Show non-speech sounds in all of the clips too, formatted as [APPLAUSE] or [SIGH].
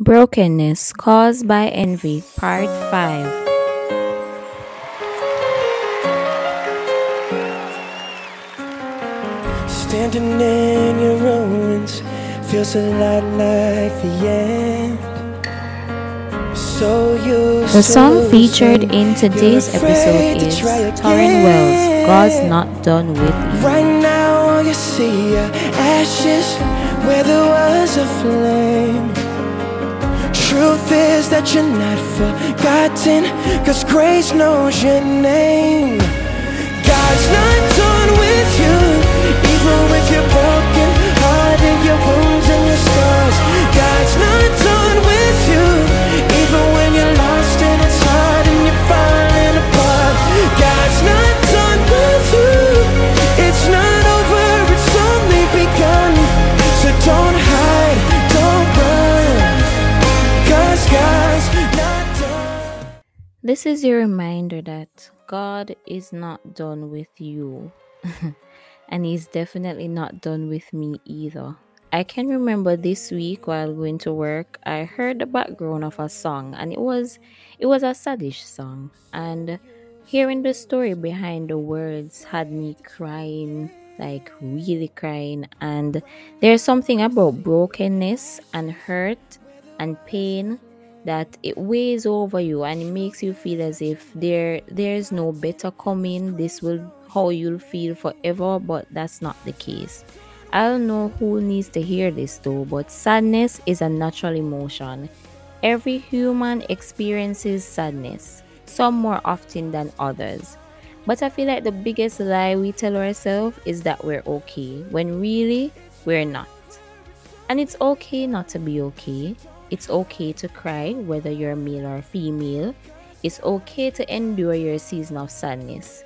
Brokenness Caused by Envy, Part 5. Standing in your ruins feels a lot like the end. So you The song featured in today's episode is Tauren Wells, God's Not Done With You. Right now, all you see are ashes where there was a flame. Truth is that you're not forgotten, cause grace knows your name. This is your reminder that God is not done with you. [LAUGHS] and He's definitely not done with me either. I can remember this week while going to work, I heard the background of a song and it was it was a sadish song and hearing the story behind the words had me crying like really crying and there's something about brokenness and hurt and pain that it weighs over you and it makes you feel as if there there's no better coming. This will how you'll feel forever but that's not the case. I don't know who needs to hear this though but sadness is a natural emotion. Every human experiences sadness some more often than others. But i feel like the biggest lie we tell ourselves is that we're okay when really we're not. And it's okay not to be okay. It's okay to cry, whether you're male or female. It's okay to endure your season of sadness.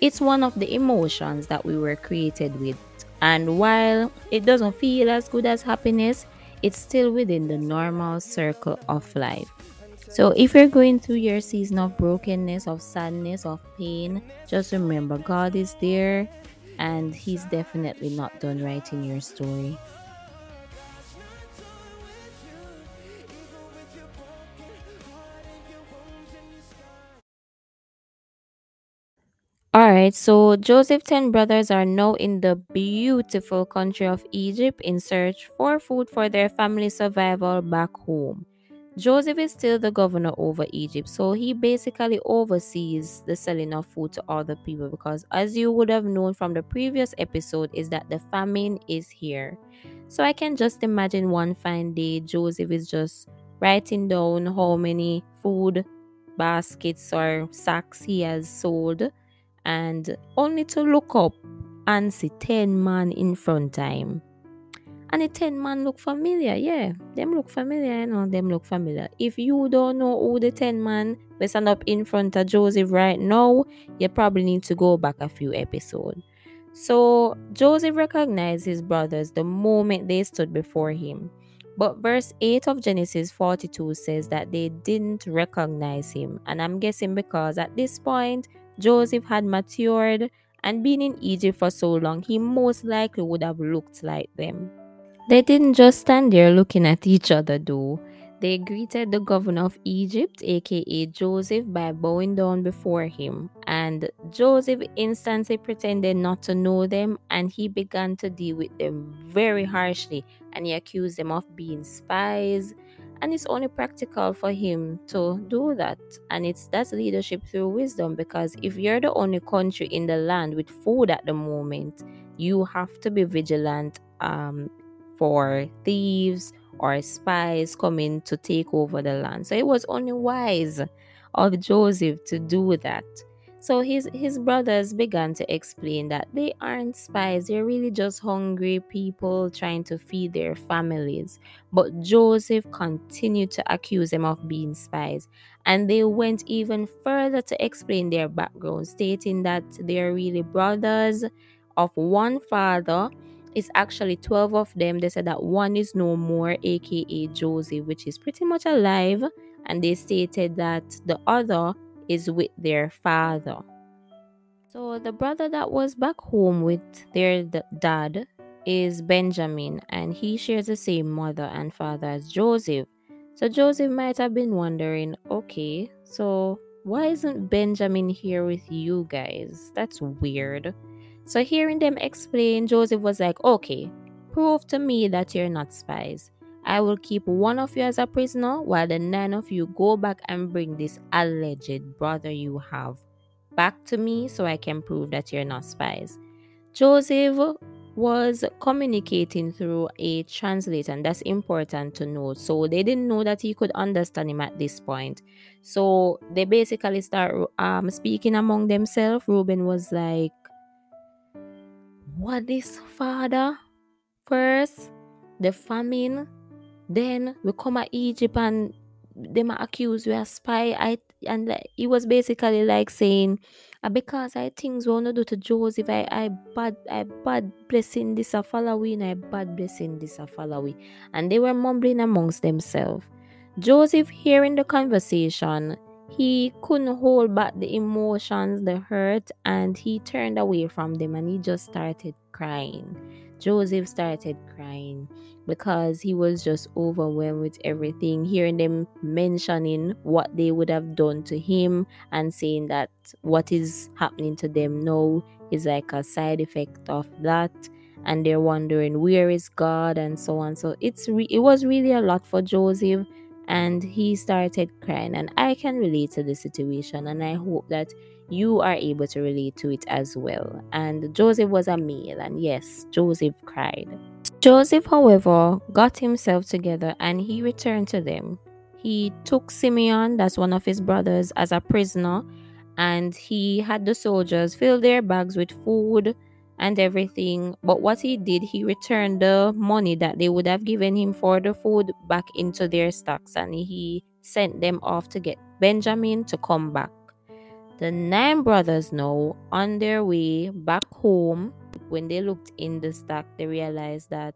It's one of the emotions that we were created with. And while it doesn't feel as good as happiness, it's still within the normal circle of life. So if you're going through your season of brokenness, of sadness, of pain, just remember God is there and He's definitely not done writing your story. Alright, so Joseph's ten brothers are now in the beautiful country of Egypt in search for food for their family survival back home. Joseph is still the governor over Egypt, so he basically oversees the selling of food to other people because as you would have known from the previous episode is that the famine is here. So I can just imagine one fine day Joseph is just writing down how many food baskets or sacks he has sold and only to look up and see 10 man in front of him. And the 10 man look familiar, yeah. Them look familiar, you know, them look familiar. If you don't know who the 10 man we stand up in front of Joseph right now, you probably need to go back a few episodes. So Joseph recognized his brothers the moment they stood before him. But verse 8 of Genesis 42 says that they didn't recognize him. And I'm guessing because at this point, Joseph had matured and been in Egypt for so long, he most likely would have looked like them. They didn't just stand there looking at each other though. They greeted the governor of Egypt, aka Joseph, by bowing down before him. And Joseph instantly pretended not to know them and he began to deal with them very harshly. And he accused them of being spies. And it's only practical for him to do that. And it's that's leadership through wisdom because if you're the only country in the land with food at the moment, you have to be vigilant um, for thieves or spies coming to take over the land. So it was only wise of Joseph to do that. So his his brothers began to explain that they aren't spies, they're really just hungry people trying to feed their families. But Joseph continued to accuse them of being spies, and they went even further to explain their background, stating that they're really brothers of one father it's actually 12 of them. They said that one is no more, aka Joseph, which is pretty much alive. And they stated that the other is with their father. So the brother that was back home with their dad is Benjamin, and he shares the same mother and father as Joseph. So Joseph might have been wondering, okay, so why isn't Benjamin here with you guys? That's weird. So hearing them explain, Joseph was like, okay, prove to me that you're not spies. I will keep one of you as a prisoner while the nine of you go back and bring this alleged brother you have back to me so I can prove that you're not spies. Joseph was communicating through a translator, and that's important to note. So they didn't know that he could understand him at this point. So they basically start um, speaking among themselves. Reuben was like, What is father? First, the famine, then we come at Egypt and them accuse we a spy. I and like, he was basically like saying, uh, because I things wanna do to Joseph, I I bad I bad blessing this a following, I bad blessing this a following. And they were mumbling amongst themselves. Joseph hearing the conversation, he couldn't hold back the emotions, the hurt, and he turned away from them and he just started crying. Joseph started crying because he was just overwhelmed with everything, hearing them mentioning what they would have done to him and saying that what is happening to them now is like a side effect of that. And they're wondering where is God? and so on. So it's re- it was really a lot for Joseph and he started crying and I can relate to the situation and I hope that you are able to relate to it as well. And Joseph was a male and yes, Joseph cried. Joseph, however, got himself together and he returned to them. He took Simeon, that's one of his brothers, as a prisoner, and he had the soldiers fill their bags with food and everything. But what he did, he returned the money that they would have given him for the food back into their stocks and he sent them off to get Benjamin to come back. The nine brothers now, on their way back home, when they looked in the stock, they realized that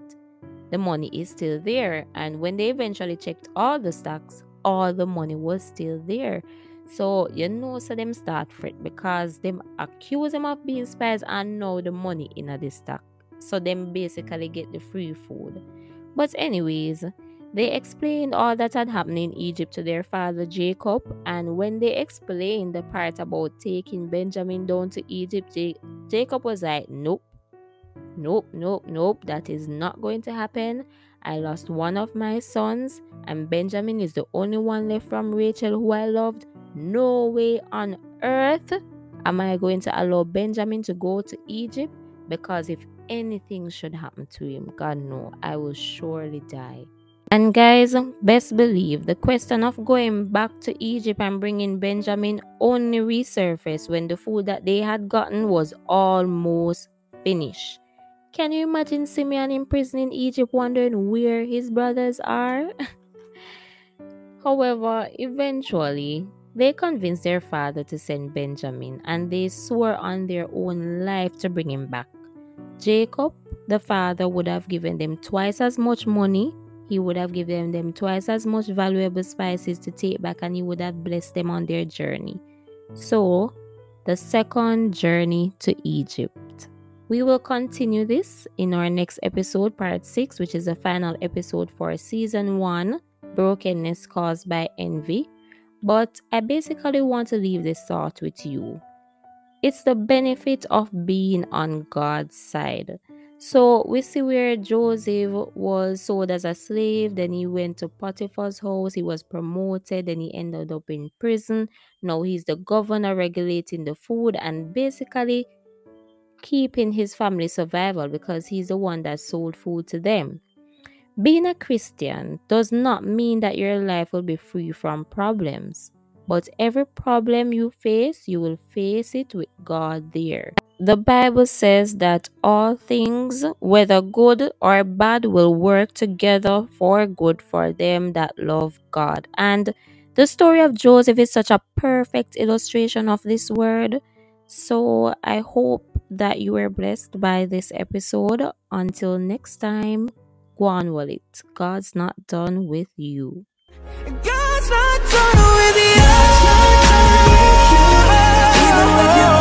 the money is still there. And when they eventually checked all the stocks, all the money was still there. So you know, so them start for it because them accuse them of being spies and know the money in the stock. So them basically get the free food. But anyways, they explained all that had happened in Egypt to their father Jacob, and when they explained the part about taking Benjamin down to Egypt, Jacob was like, Nope, nope, nope, nope, that is not going to happen. I lost one of my sons, and Benjamin is the only one left from Rachel who I loved. No way on earth am I going to allow Benjamin to go to Egypt because if anything should happen to him, God no, I will surely die. And guys, best believe the question of going back to Egypt and bringing Benjamin only resurfaced when the food that they had gotten was almost finished. Can you imagine Simeon in prison in Egypt wondering where his brothers are? [LAUGHS] However, eventually, they convinced their father to send Benjamin and they swore on their own life to bring him back. Jacob, the father, would have given them twice as much money. He would have given them twice as much valuable spices to take back and he would have blessed them on their journey. So, the second journey to Egypt. We will continue this in our next episode, part 6, which is the final episode for season 1 Brokenness Caused by Envy. But I basically want to leave this thought with you. It's the benefit of being on God's side. So we see where Joseph was sold as a slave, then he went to Potiphar's house, he was promoted, then he ended up in prison. Now he's the governor regulating the food and basically keeping his family survival because he's the one that sold food to them. Being a Christian does not mean that your life will be free from problems, but every problem you face, you will face it with God there. The Bible says that all things, whether good or bad, will work together for good for them that love God. And the story of Joseph is such a perfect illustration of this word. So I hope that you were blessed by this episode. Until next time. Go on, Wallet. God's not done with you. God's not done with you. Even with you.